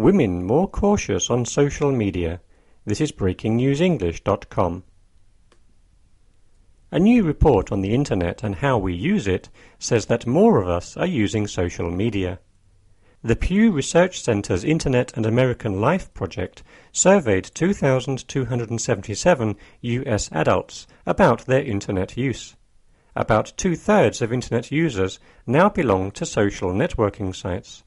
Women more cautious on social media. This is breakingnewsenglish.com. A new report on the internet and how we use it says that more of us are using social media. The Pew Research Center's Internet and American Life project surveyed 2,277 U.S. adults about their internet use. About two-thirds of internet users now belong to social networking sites.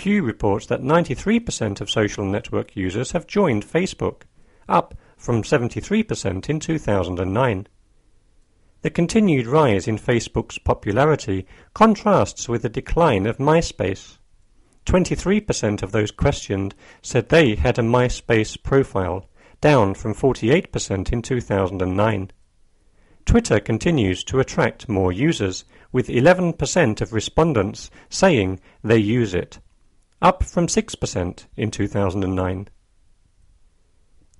Pew reports that 93% of social network users have joined Facebook, up from 73% in 2009. The continued rise in Facebook's popularity contrasts with the decline of MySpace. 23% of those questioned said they had a MySpace profile, down from 48% in 2009. Twitter continues to attract more users, with 11% of respondents saying they use it up from 6% in 2009.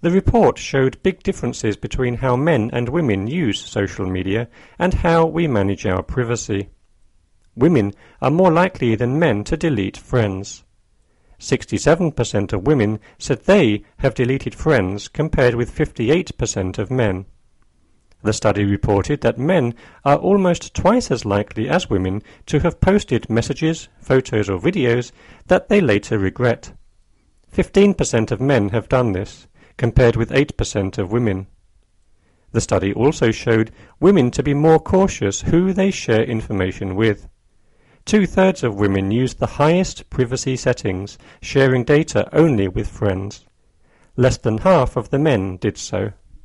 The report showed big differences between how men and women use social media and how we manage our privacy. Women are more likely than men to delete friends. 67% of women said they have deleted friends compared with 58% of men. The study reported that men are almost twice as likely as women to have posted messages, photos, or videos that they later regret. 15% of men have done this, compared with 8% of women. The study also showed women to be more cautious who they share information with. Two thirds of women use the highest privacy settings, sharing data only with friends. Less than half of the men did so.